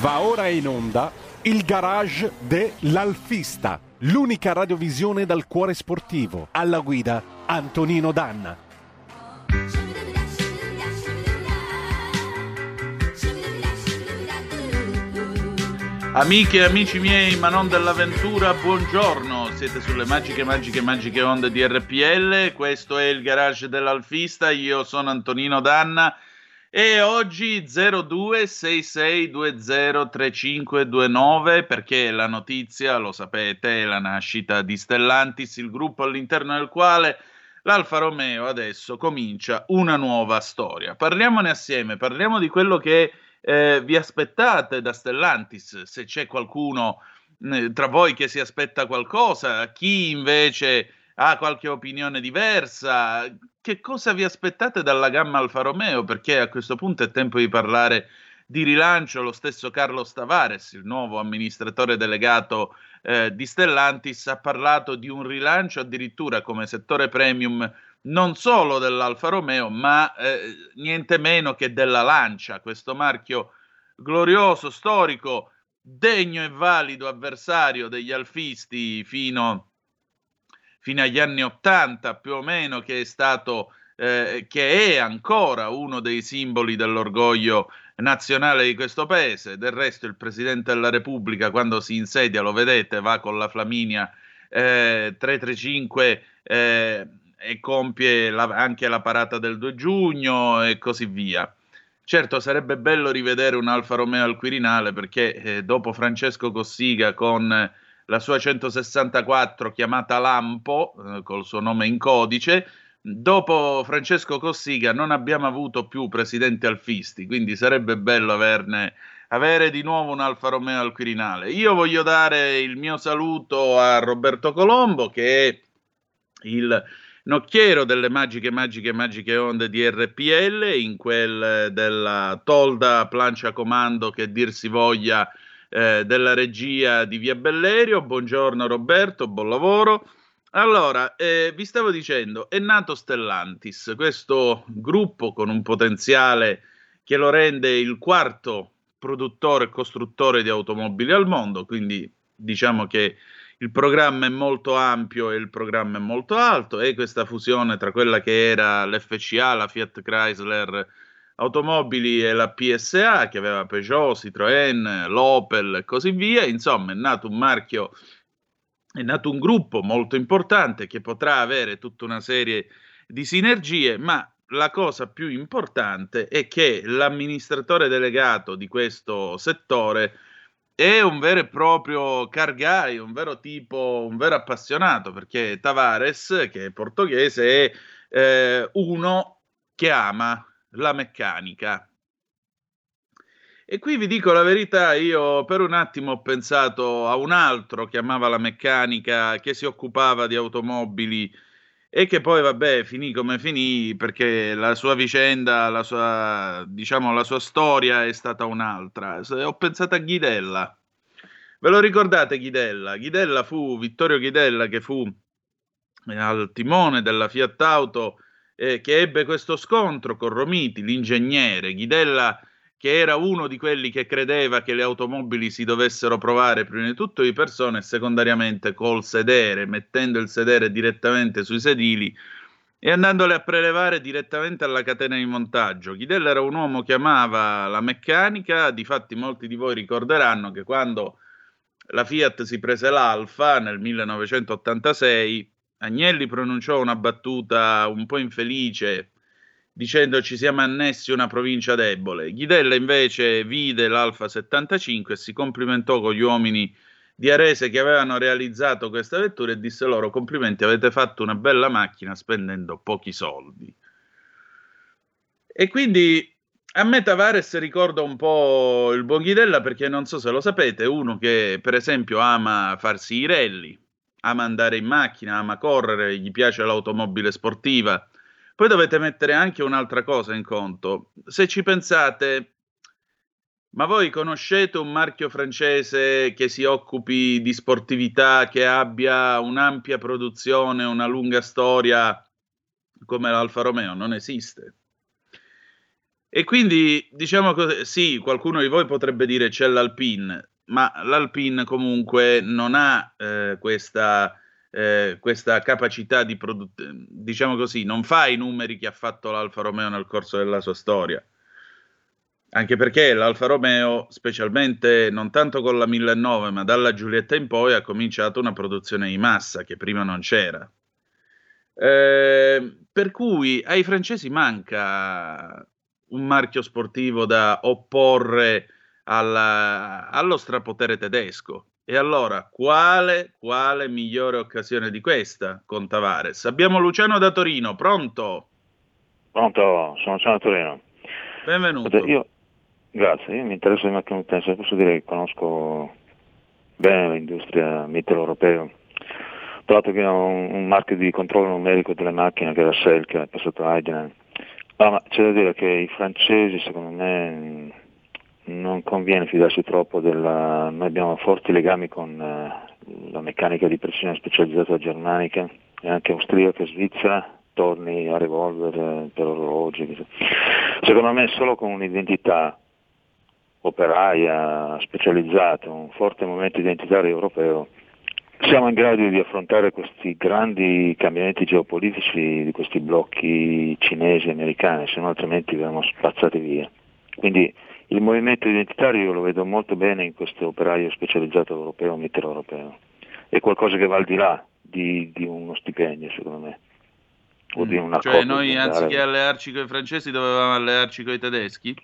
Va ora in onda il garage dell'Alfista, l'unica radiovisione dal cuore sportivo. Alla guida Antonino Danna. Amiche e amici miei, ma non dell'avventura, buongiorno. Siete sulle magiche, magiche, magiche onde di RPL. Questo è il garage dell'Alfista. Io sono Antonino Danna e oggi 0266203529 perché la notizia, lo sapete, è la nascita di Stellantis, il gruppo all'interno del quale l'Alfa Romeo adesso comincia una nuova storia. Parliamone assieme, parliamo di quello che eh, vi aspettate da Stellantis, se c'è qualcuno eh, tra voi che si aspetta qualcosa, chi invece ha qualche opinione diversa, che cosa vi aspettate dalla gamma Alfa Romeo? Perché a questo punto è tempo di parlare di rilancio. Lo stesso Carlo Tavares, il nuovo amministratore delegato eh, di Stellantis, ha parlato di un rilancio addirittura come settore premium non solo dell'Alfa Romeo, ma eh, niente meno che della Lancia, questo marchio glorioso, storico, degno e valido avversario degli alfisti fino, fino agli anni Ottanta, più o meno, che è stato, eh, che è ancora uno dei simboli dell'orgoglio nazionale di questo paese. Del resto, il Presidente della Repubblica, quando si insedia, lo vedete, va con la Flaminia eh, 335 eh, e compie la, anche la parata del 2 giugno e così via. Certo, sarebbe bello rivedere un Alfa Romeo al Quirinale perché eh, dopo Francesco Cossiga con la sua 164 chiamata Lampo, eh, col suo nome in codice, dopo Francesco Cossiga non abbiamo avuto più presidenti alfisti, quindi sarebbe bello averne, avere di nuovo un Alfa Romeo al Quirinale. Io voglio dare il mio saluto a Roberto Colombo che è il nocchiero delle magiche, magiche, magiche onde di RPL, in quel della tolda plancia comando che dir si voglia eh, della regia di Via Bellerio. Buongiorno Roberto, buon lavoro. Allora, eh, vi stavo dicendo, è nato Stellantis, questo gruppo con un potenziale che lo rende il quarto produttore e costruttore di automobili al mondo, quindi diciamo che il programma è molto ampio e il programma è molto alto e questa fusione tra quella che era l'FCA, la Fiat Chrysler Automobili e la PSA che aveva Peugeot, Citroën, l'Opel e così via, insomma è nato un marchio, è nato un gruppo molto importante che potrà avere tutta una serie di sinergie, ma la cosa più importante è che l'amministratore delegato di questo settore è un vero e proprio cargai, un vero tipo, un vero appassionato, perché Tavares, che è portoghese, è eh, uno che ama la meccanica. E qui vi dico la verità, io per un attimo ho pensato a un altro che amava la meccanica, che si occupava di automobili e che poi vabbè finì come finì perché la sua vicenda, la sua, diciamo, la sua storia è stata un'altra. Ho pensato a Ghidella. Ve lo ricordate Ghidella? Ghidella fu Vittorio Ghidella che fu al timone della Fiat Auto eh, che ebbe questo scontro con Romiti, l'ingegnere. Ghidella che era uno di quelli che credeva che le automobili si dovessero provare prima di tutto di persone e secondariamente col sedere, mettendo il sedere direttamente sui sedili e andandole a prelevare direttamente alla catena di montaggio. Ghidella era un uomo che amava la meccanica, difatti molti di voi ricorderanno che quando la Fiat si prese l'Alfa nel 1986, Agnelli pronunciò una battuta un po' infelice dicendo ci siamo annessi una provincia debole. Ghidella invece vide l'Alfa 75 e si complimentò con gli uomini di Arese che avevano realizzato questa vettura e disse loro complimenti, avete fatto una bella macchina spendendo pochi soldi. E quindi a me Tavares ricorda un po' il buon Ghidella perché non so se lo sapete, uno che per esempio ama farsi i rally, ama andare in macchina, ama correre, gli piace l'automobile sportiva poi dovete mettere anche un'altra cosa in conto. Se ci pensate, ma voi conoscete un marchio francese che si occupi di sportività, che abbia un'ampia produzione, una lunga storia come l'Alfa Romeo? Non esiste. E quindi diciamo così, sì, qualcuno di voi potrebbe dire c'è l'Alpine, ma l'Alpine comunque non ha eh, questa, eh, questa, capacità di produrre, diciamo così, non fa i numeri che ha fatto l'Alfa Romeo nel corso della sua storia. Anche perché l'Alfa Romeo, specialmente non tanto con la 1009, ma dalla Giulietta in poi, ha cominciato una produzione di massa che prima non c'era. Eh, per cui ai francesi manca un marchio sportivo da opporre alla, allo strapotere tedesco. E allora, quale, quale migliore occasione di questa con Tavares? Abbiamo Luciano da Torino, pronto? Pronto, sono Luciano da Torino. Benvenuto. Io, grazie, io mi interessa di macchine utenze, posso dire che conosco bene l'industria mitteleuropea. Tra l'altro che ho un, un marchio di controllo numerico delle macchine che era che è passato a Heidenen. Ah, ma c'è da dire che i francesi, secondo me, non conviene fidarsi troppo della... Noi abbiamo forti legami con uh, la meccanica di precisione specializzata germanica e anche austriaca e svizzera, torni a revolver eh, per orologi. Secondo me solo con un'identità operaia specializzata, un forte momento identitario europeo, siamo in grado di affrontare questi grandi cambiamenti geopolitici di questi blocchi cinesi e americani, se no altrimenti verremo spazzati via. Quindi il movimento identitario io lo vedo molto bene in questo operaio specializzato europeo, mitteleuropeo. È qualcosa che va al di là di, di uno stipendio, secondo me. O di mm. una cioè noi anziché allearci con i francesi dovevamo allearci con i tedeschi?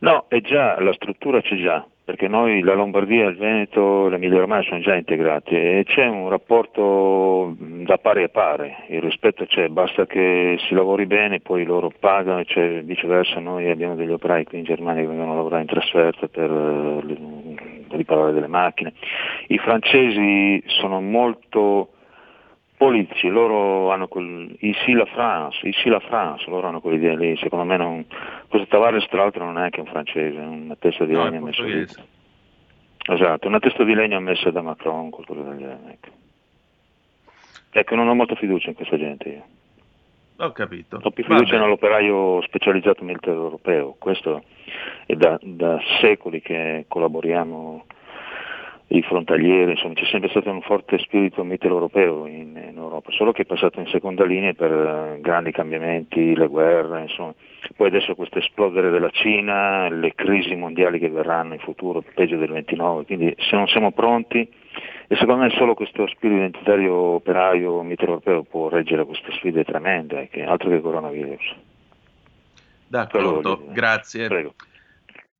No, è già, la struttura c'è già perché noi la Lombardia, il Veneto l'Emilia Romagna sono già integrati e c'è un rapporto da pari a pari, il rispetto c'è, basta che si lavori bene, poi loro pagano, cioè, viceversa noi abbiamo degli operai qui in Germania che vengono a lavorare in trasferta per uh, riparare delle macchine. I francesi sono molto politici, loro hanno quel, ici la France, ici la France, loro hanno quell'idea lì, secondo me non, questo Tavares tra l'altro non è anche un francese, è una testa di no, legno messa lì. Esatto, una testa di legno messa da Macron, qualcosa del genere. Ecco. ecco, non ho molta fiducia in questa gente io. Ho capito. Ho più fiducia nell'operaio specializzato militare europeo, questo è da, da secoli che collaboriamo i frontalieri, insomma c'è sempre stato un forte spirito mitteleuropeo in, in Europa, solo che è passato in seconda linea per uh, grandi cambiamenti, le guerre, insomma. Poi adesso questo esplodere della Cina, le crisi mondiali che verranno in futuro, peggio del 29, quindi se non siamo pronti, e secondo me solo questo spirito identitario operaio mitteleuropeo può reggere queste sfide tremende, che altro che coronavirus. D'accordo, grazie. Prego.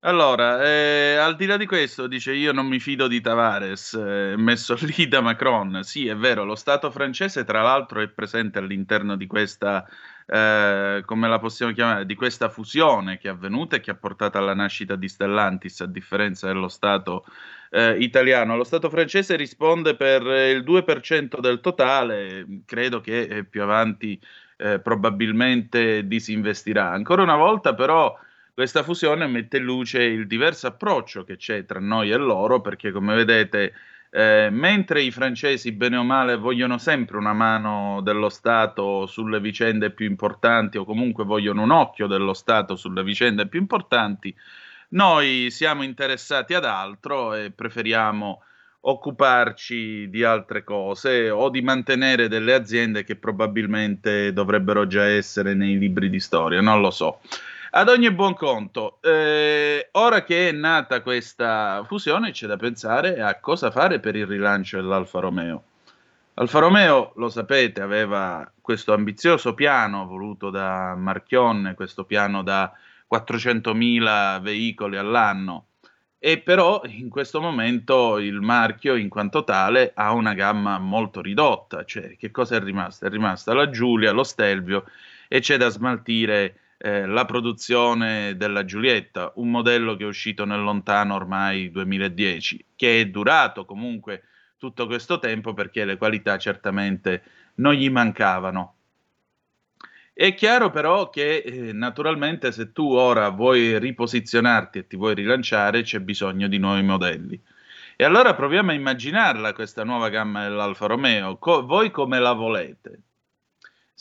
Allora, eh, al di là di questo, dice io non mi fido di Tavares, eh, messo lì da Macron. Sì, è vero, lo Stato francese tra l'altro è presente all'interno di questa, eh, come la possiamo chiamare, di questa fusione che è avvenuta e che ha portato alla nascita di Stellantis, a differenza dello Stato eh, italiano. Lo Stato francese risponde per il 2% del totale, credo che eh, più avanti eh, probabilmente disinvestirà. Ancora una volta però questa fusione mette in luce il diverso approccio che c'è tra noi e loro, perché come vedete, eh, mentre i francesi, bene o male, vogliono sempre una mano dello Stato sulle vicende più importanti, o comunque vogliono un occhio dello Stato sulle vicende più importanti, noi siamo interessati ad altro e preferiamo occuparci di altre cose o di mantenere delle aziende che probabilmente dovrebbero già essere nei libri di storia, non lo so. Ad ogni buon conto, eh, ora che è nata questa fusione, c'è da pensare a cosa fare per il rilancio dell'Alfa Romeo. Alfa Romeo, lo sapete, aveva questo ambizioso piano voluto da Marchionne, questo piano da 400.000 veicoli all'anno, e però in questo momento il marchio in quanto tale ha una gamma molto ridotta, cioè che cosa è rimasta? È rimasta la Giulia, lo Stelvio e c'è da smaltire eh, la produzione della Giulietta, un modello che è uscito nel lontano ormai 2010, che è durato comunque tutto questo tempo perché le qualità certamente non gli mancavano. È chiaro però che eh, naturalmente se tu ora vuoi riposizionarti e ti vuoi rilanciare c'è bisogno di nuovi modelli. E allora proviamo a immaginarla questa nuova gamma dell'Alfa Romeo. Co- voi come la volete?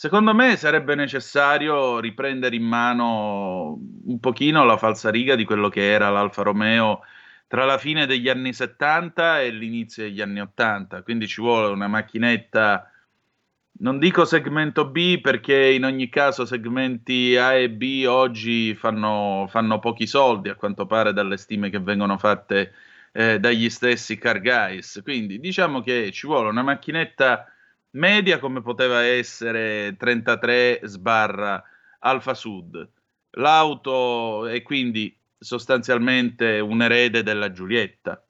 Secondo me sarebbe necessario riprendere in mano un pochino la falsariga di quello che era l'Alfa Romeo tra la fine degli anni 70 e l'inizio degli anni 80, quindi ci vuole una macchinetta, non dico segmento B perché in ogni caso segmenti A e B oggi fanno, fanno pochi soldi, a quanto pare dalle stime che vengono fatte eh, dagli stessi car guys, quindi diciamo che ci vuole una macchinetta media come poteva essere 33 sbarra Alfa Sud. L'auto è quindi sostanzialmente un erede della Giulietta.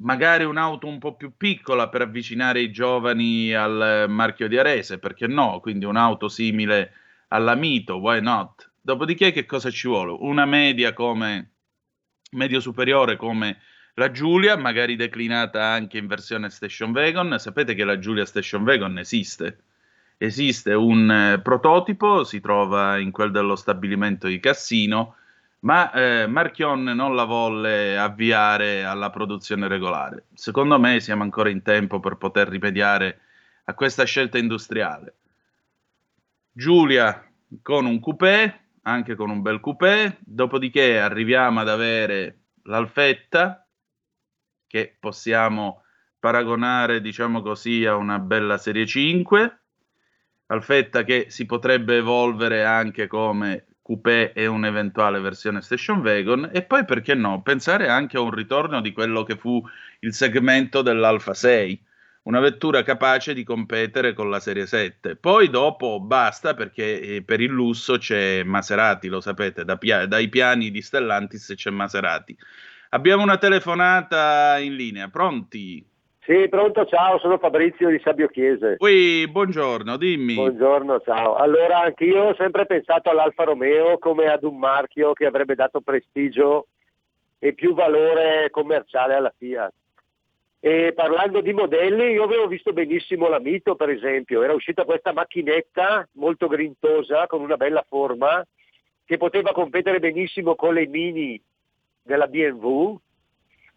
Magari un'auto un po' più piccola per avvicinare i giovani al marchio di Arese, perché no? Quindi un'auto simile alla Mito, why not? Dopodiché che cosa ci vuole? Una media come medio superiore come la Giulia, magari declinata anche in versione station wagon. Sapete che la Giulia station wagon esiste. Esiste un eh, prototipo, si trova in quel dello stabilimento di Cassino, ma eh, Marchion non la volle avviare alla produzione regolare. Secondo me siamo ancora in tempo per poter rimediare a questa scelta industriale. Giulia con un coupé, anche con un bel coupé, dopodiché arriviamo ad avere l'Alfetta, che possiamo paragonare, diciamo così, a una bella Serie 5. Alfetta che si potrebbe evolvere anche come coupé e un'eventuale versione station wagon. E poi perché no pensare anche a un ritorno di quello che fu il segmento dell'Alfa 6 una vettura capace di competere con la Serie 7 poi dopo basta perché eh, per il lusso c'è Maserati lo sapete da pia- dai piani di Stellantis c'è Maserati Abbiamo una telefonata in linea, pronti? Sì, pronto, ciao, sono Fabrizio di Sabio Chiese. Ui, buongiorno, dimmi. Buongiorno, ciao. Allora, anch'io ho sempre pensato all'Alfa Romeo come ad un marchio che avrebbe dato prestigio e più valore commerciale alla Fiat. E parlando di modelli, io avevo visto benissimo la Mito, per esempio. Era uscita questa macchinetta molto grintosa, con una bella forma, che poteva competere benissimo con le Mini della BMW,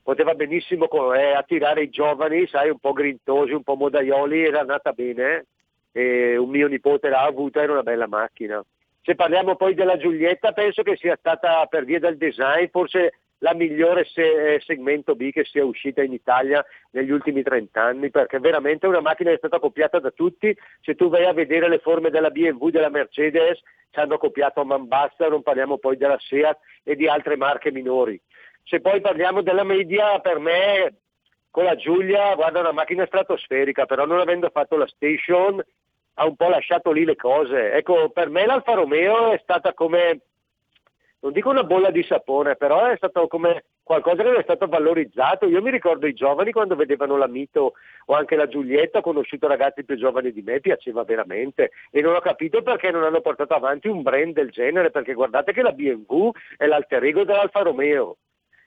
poteva benissimo eh, attirare i giovani, sai, un po' grintosi, un po' modaioli, era andata bene, e un mio nipote l'ha avuta, era una bella macchina. Se parliamo poi della Giulietta, penso che sia stata per via del design forse la migliore se- eh, segmento B che sia uscita in Italia negli ultimi 30 anni, perché veramente è una macchina che è stata copiata da tutti. Se tu vai a vedere le forme della BMW, della Mercedes, ci hanno copiato a man basta, non parliamo poi della Seat e di altre marche minori. Se poi parliamo della media, per me con la Giulia, guarda, una macchina stratosferica, però non avendo fatto la station ha un po' lasciato lì le cose. Ecco, per me l'Alfa Romeo è stata come, non dico una bolla di sapone, però è stato come qualcosa che è stato valorizzato. Io mi ricordo i giovani quando vedevano la Mito o anche la Giulietta, ho conosciuto ragazzi più giovani di me, piaceva veramente e non ho capito perché non hanno portato avanti un brand del genere, perché guardate che la BMW è l'alter ego dell'Alfa Romeo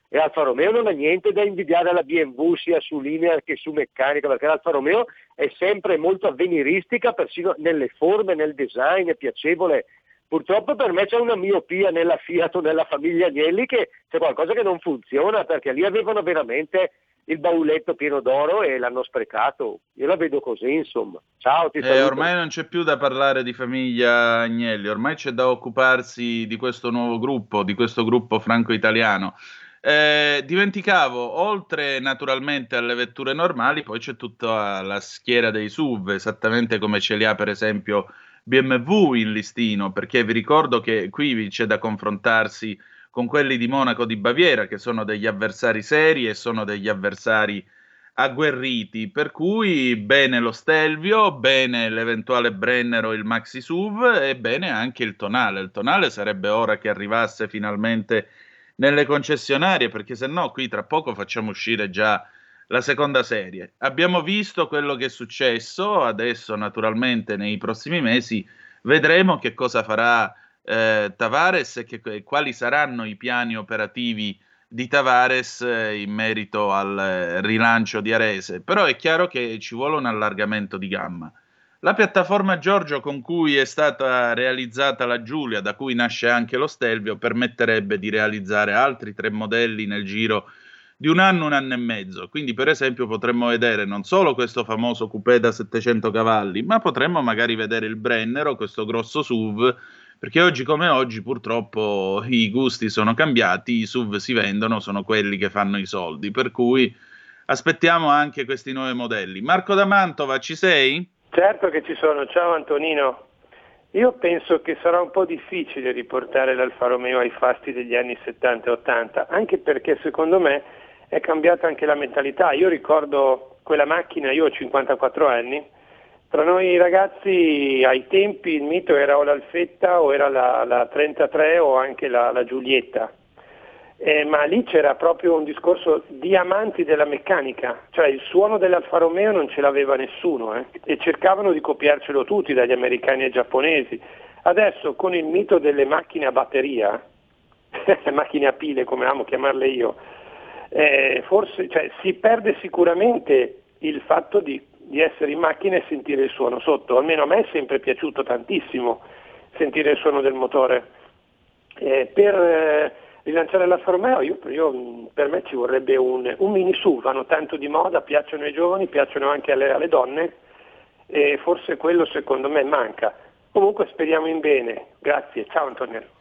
e Alfa Romeo non ha niente da invidiare alla BMW sia su linea che su meccanica, perché l'Alfa Romeo è sempre molto avveniristica, persino nelle forme, nel design, è piacevole. Purtroppo per me c'è una miopia nella Fiat o nella famiglia Agnelli che c'è qualcosa che non funziona, perché lì avevano veramente il bauletto pieno d'oro e l'hanno sprecato. Io la vedo così, insomma. Ciao, ti eh, ormai non c'è più da parlare di famiglia Agnelli, ormai c'è da occuparsi di questo nuovo gruppo, di questo gruppo franco-italiano. Eh, dimenticavo, oltre naturalmente alle vetture normali, poi c'è tutta la schiera dei SUV, esattamente come ce li ha per esempio BMW in listino, perché vi ricordo che qui c'è da confrontarsi con quelli di Monaco di Baviera, che sono degli avversari seri e sono degli avversari agguerriti, per cui bene lo Stelvio, bene l'eventuale Brenner o il Maxi SUV e bene anche il Tonale. Il Tonale sarebbe ora che arrivasse finalmente nelle concessionarie, perché se no qui tra poco facciamo uscire già la seconda serie. Abbiamo visto quello che è successo, adesso naturalmente nei prossimi mesi vedremo che cosa farà eh, Tavares e che, quali saranno i piani operativi di Tavares eh, in merito al eh, rilancio di Arese, però è chiaro che ci vuole un allargamento di gamma. La piattaforma Giorgio con cui è stata realizzata la Giulia, da cui nasce anche lo Stelvio, permetterebbe di realizzare altri tre modelli nel giro di un anno, un anno e mezzo. Quindi, per esempio, potremmo vedere non solo questo famoso coupé da 700 cavalli, ma potremmo magari vedere il Brennero, questo grosso SUV, perché oggi come oggi purtroppo i gusti sono cambiati, i SUV si vendono, sono quelli che fanno i soldi, per cui aspettiamo anche questi nuovi modelli. Marco da Mantova, ci sei? Certo che ci sono, ciao Antonino. Io penso che sarà un po' difficile riportare l'Alfa Romeo ai fasti degli anni 70 e 80, anche perché secondo me è cambiata anche la mentalità. Io ricordo quella macchina, io ho 54 anni, tra noi ragazzi ai tempi il mito era o l'Alfetta o era la, la 33 o anche la, la Giulietta eh, ma lì c'era proprio un discorso di amanti della meccanica, cioè il suono dell'Alfa Romeo non ce l'aveva nessuno eh, e cercavano di copiarcelo tutti, dagli americani ai giapponesi. Adesso con il mito delle macchine a batteria, macchine a pile come amo chiamarle io, eh, forse cioè, si perde sicuramente il fatto di, di essere in macchina e sentire il suono sotto, almeno a me è sempre piaciuto tantissimo sentire il suono del motore. Eh, per, eh, rilanciare l'Alfa Romeo, io, io, per me ci vorrebbe un, un, mini SUV, vanno tanto di moda, piacciono ai giovani, piacciono anche alle, alle donne e forse quello secondo me manca. Comunque speriamo in bene. Grazie, ciao Antonello.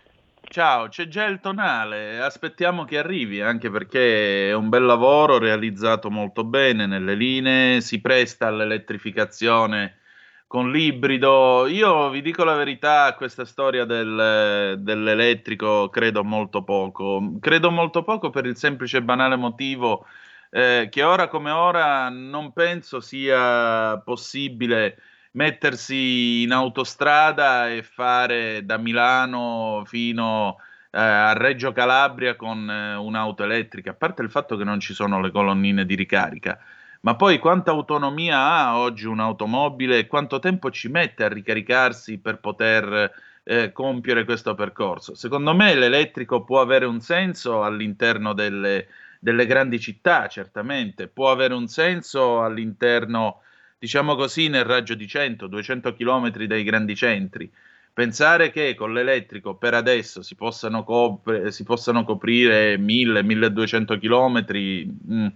Ciao, c'è già il tonale, aspettiamo che arrivi, anche perché è un bel lavoro realizzato molto bene nelle linee, si presta all'elettrificazione con l'ibrido. Io vi dico la verità, questa storia del, dell'elettrico credo molto poco. Credo molto poco per il semplice e banale motivo eh, che ora come ora non penso sia possibile mettersi in autostrada e fare da Milano fino eh, a Reggio Calabria con eh, un'auto elettrica, a parte il fatto che non ci sono le colonnine di ricarica. Ma poi quanta autonomia ha oggi un'automobile e quanto tempo ci mette a ricaricarsi per poter eh, compiere questo percorso? Secondo me l'elettrico può avere un senso all'interno delle, delle grandi città, certamente, può avere un senso all'interno, diciamo così, nel raggio di 100-200 km dai grandi centri. Pensare che con l'elettrico per adesso si possano, copre, si possano coprire 1000-1200 km... Mh,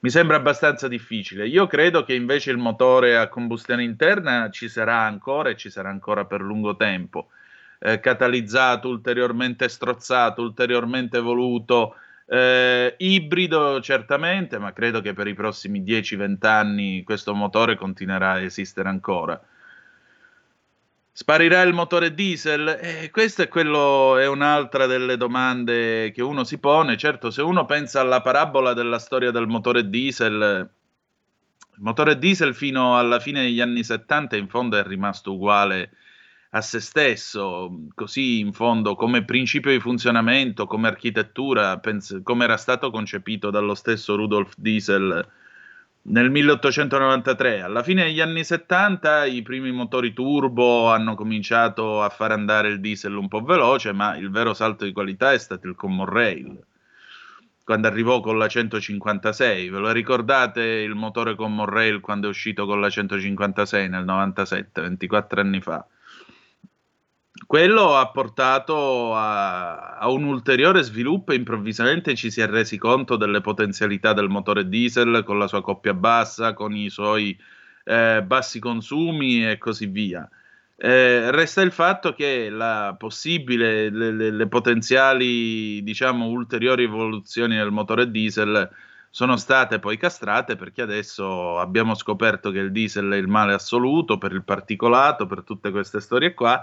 mi sembra abbastanza difficile. Io credo che invece il motore a combustione interna ci sarà ancora e ci sarà ancora per lungo tempo, eh, catalizzato, ulteriormente strozzato, ulteriormente evoluto, eh, ibrido certamente, ma credo che per i prossimi 10-20 anni questo motore continuerà a esistere ancora. Sparirà il motore diesel? Eh, questa è, quello, è un'altra delle domande che uno si pone. Certo, se uno pensa alla parabola della storia del motore diesel, il motore diesel fino alla fine degli anni 70 in fondo è rimasto uguale a se stesso, così in fondo come principio di funzionamento, come architettura, pens- come era stato concepito dallo stesso Rudolf Diesel nel 1893. Alla fine degli anni 70 i primi motori turbo hanno cominciato a far andare il diesel un po' veloce, ma il vero salto di qualità è stato il Common Rail. Quando arrivò con la 156, ve lo ricordate il motore Common Rail quando è uscito con la 156 nel 97, 24 anni fa? Quello ha portato a, a, un ulteriore sviluppo e improvvisamente ci si è resi conto delle potenzialità del motore diesel con la sua coppia bassa, con i suoi eh, bassi consumi e così via. Eh, resta il fatto che la possibile, le, le, le potenziali, diciamo, ulteriori evoluzioni del motore diesel sono state poi castrate perché adesso abbiamo scoperto che il diesel è il male assoluto per il particolato, per tutte queste storie qua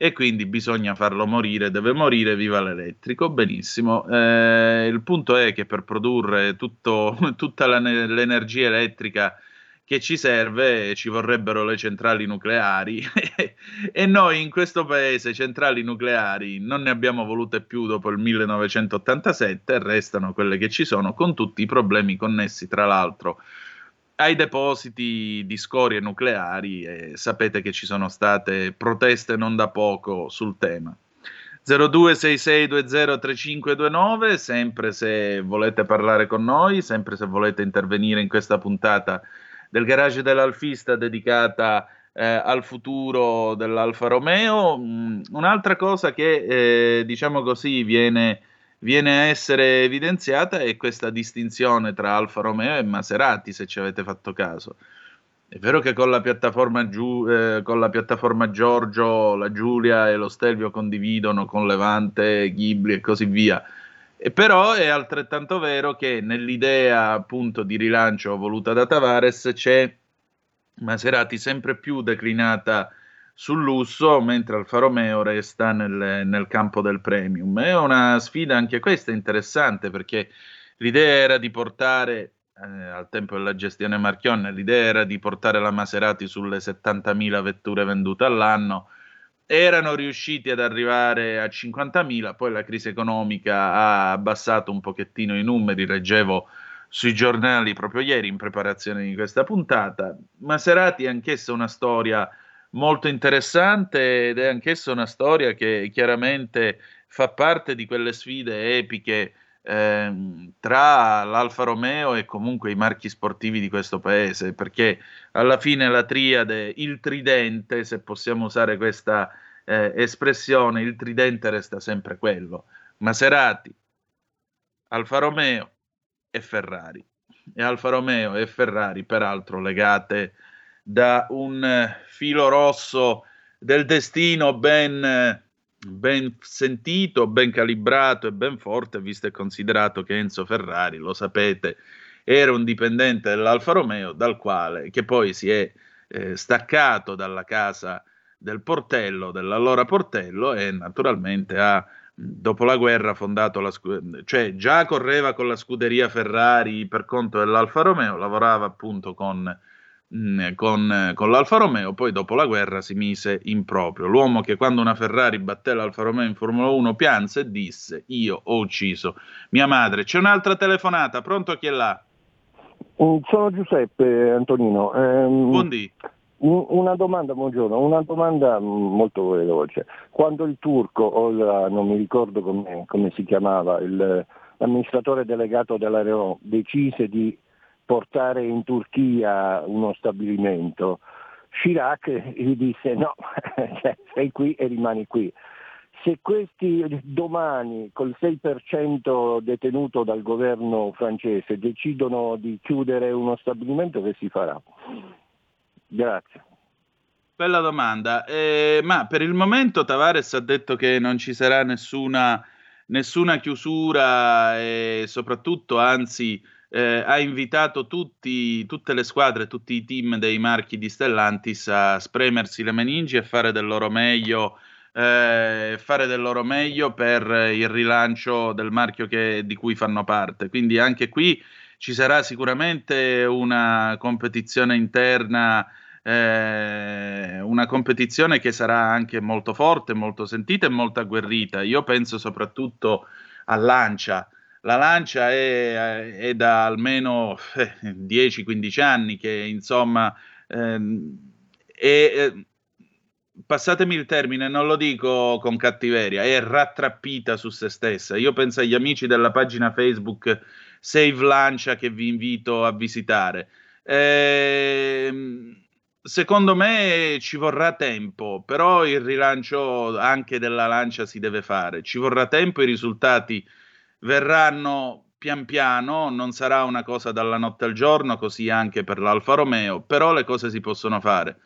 e quindi bisogna farlo morire, deve morire, viva l'elettrico, benissimo. Eh, il punto è che per produrre tutto, tutta la, l'energia elettrica che ci serve ci vorrebbero le centrali nucleari e noi in questo paese centrali nucleari non ne abbiamo volute più dopo il 1987 restano quelle che ci sono con tutti i problemi connessi tra l'altro ai depositi di scorie nucleari e sapete che ci sono state proteste non da poco sul tema. 0266203529, sempre se volete parlare con noi, sempre se volete intervenire in questa puntata del garage dell'Alfista dedicata eh, al futuro dell'Alfa Romeo. Mm, un'altra cosa che, eh, diciamo così, viene viene a essere evidenziata è questa distinzione tra Alfa Romeo e Maserati, se ci avete fatto caso. È vero che con la piattaforma, Giu, eh, con la piattaforma Giorgio, la Giulia e lo Stelvio condividono con Levante, Ghibli e così via. E però è altrettanto vero che nell'idea appunto di rilancio voluta da Tavares c'è Maserati sempre più declinata sul lusso, mentre Alfa Romeo resta nel, nel campo del premium. È una sfida anche questa interessante perché l'idea era di portare eh, al tempo della gestione Marchionne, l'idea era di portare la Maserati sulle 70.000 vetture vendute all'anno, erano riusciti ad arrivare a 50.000, poi la crisi economica ha abbassato un pochettino i numeri, leggevo sui giornali proprio ieri in preparazione di questa puntata. Maserati anch'essa una storia molto interessante ed è anch'essa una storia che chiaramente fa parte di quelle sfide epiche eh, tra l'Alfa Romeo e comunque i marchi sportivi di questo paese, perché alla fine la triade, il tridente, se possiamo usare questa eh, espressione, il tridente resta sempre quello. Maserati, Alfa Romeo e Ferrari. E Alfa Romeo e Ferrari, peraltro legate da un filo rosso del destino ben, ben sentito, ben calibrato e ben forte, visto e considerato che Enzo Ferrari, lo sapete, era un dipendente dell'Alfa Romeo, dal quale, che poi si è eh, staccato dalla casa del Portello, dell'allora Portello, e naturalmente ha dopo la guerra fondato la scuderia, cioè già correva con la scuderia Ferrari per conto dell'Alfa Romeo, lavorava appunto con, mh, con, con, l'Alfa Romeo, poi dopo la guerra si mise in proprio. L'uomo che quando una Ferrari batté l'Alfa Romeo in Formula 1 pianse e disse io ho ucciso mia madre. C'è un'altra telefonata, pronto chi è là? Mm, sono Giuseppe Antonino. Ehm... Buondì. Una domanda, buongiorno, una domanda molto veloce. Quando il turco, o la, non mi ricordo come, come si chiamava, il, l'amministratore delegato della Renault, decise di portare in Turchia uno stabilimento, Chirac gli disse no, cioè, sei qui e rimani qui. Se questi domani col 6% detenuto dal governo francese decidono di chiudere uno stabilimento, che si farà? Grazie. Bella domanda, eh, ma per il momento Tavares ha detto che non ci sarà nessuna, nessuna chiusura e soprattutto, anzi, eh, ha invitato tutti, tutte le squadre, tutti i team dei marchi di Stellantis a spremersi le meningi e fare del loro meglio, eh, fare del loro meglio per il rilancio del marchio che, di cui fanno parte. Quindi anche qui ci sarà sicuramente una competizione interna, eh, una competizione che sarà anche molto forte, molto sentita e molto agguerrita. Io penso soprattutto a Lancia. La Lancia è, è da almeno eh, 10-15 anni che insomma ehm, è, eh, passatemi il termine, non lo dico con cattiveria, è rattrappita su se stessa. Io penso agli amici della pagina Facebook Save Lancia che vi invito a visitare. Eh, secondo me ci vorrà tempo, però il rilancio anche della Lancia si deve fare. Ci vorrà tempo, i risultati verranno pian piano, non sarà una cosa dalla notte al giorno, così anche per l'Alfa Romeo, però le cose si possono fare.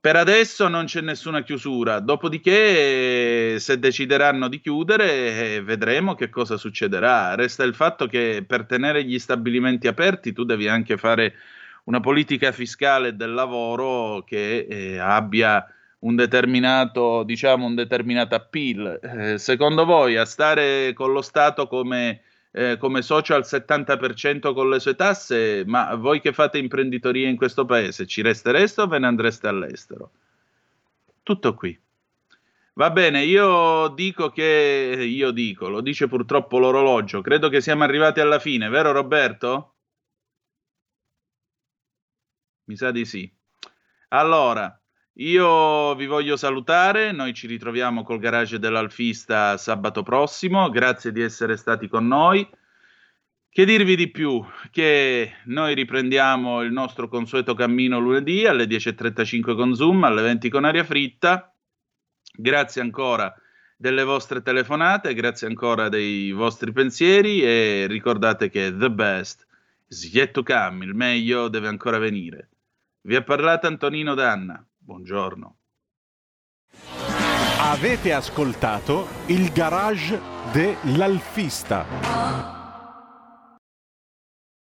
Per adesso non c'è nessuna chiusura, dopodiché se decideranno di chiudere eh, vedremo che cosa succederà. Resta il fatto che per tenere gli stabilimenti aperti tu devi anche fare una politica fiscale del lavoro che eh, abbia un determinato, diciamo, un determinato appeal. Eh, secondo voi a stare con lo Stato come eh, come socio al 70% con le sue tasse, ma voi che fate imprenditoria in questo paese, ci restereste o ve ne andreste all'estero? Tutto qui. Va bene, io dico che io dico, lo dice purtroppo l'orologio, credo che siamo arrivati alla fine, vero Roberto? Mi sa di sì. Allora, io vi voglio salutare, noi ci ritroviamo col garage dell'Alfista sabato prossimo, grazie di essere stati con noi. Che dirvi di più? Che noi riprendiamo il nostro consueto cammino lunedì alle 10.35 con Zoom, alle 20 con aria fritta. Grazie ancora delle vostre telefonate, grazie ancora dei vostri pensieri e ricordate che the best is yet to come, il meglio deve ancora venire. Vi ha parlato Antonino Danna. Buongiorno. Avete ascoltato il garage dell'alfista.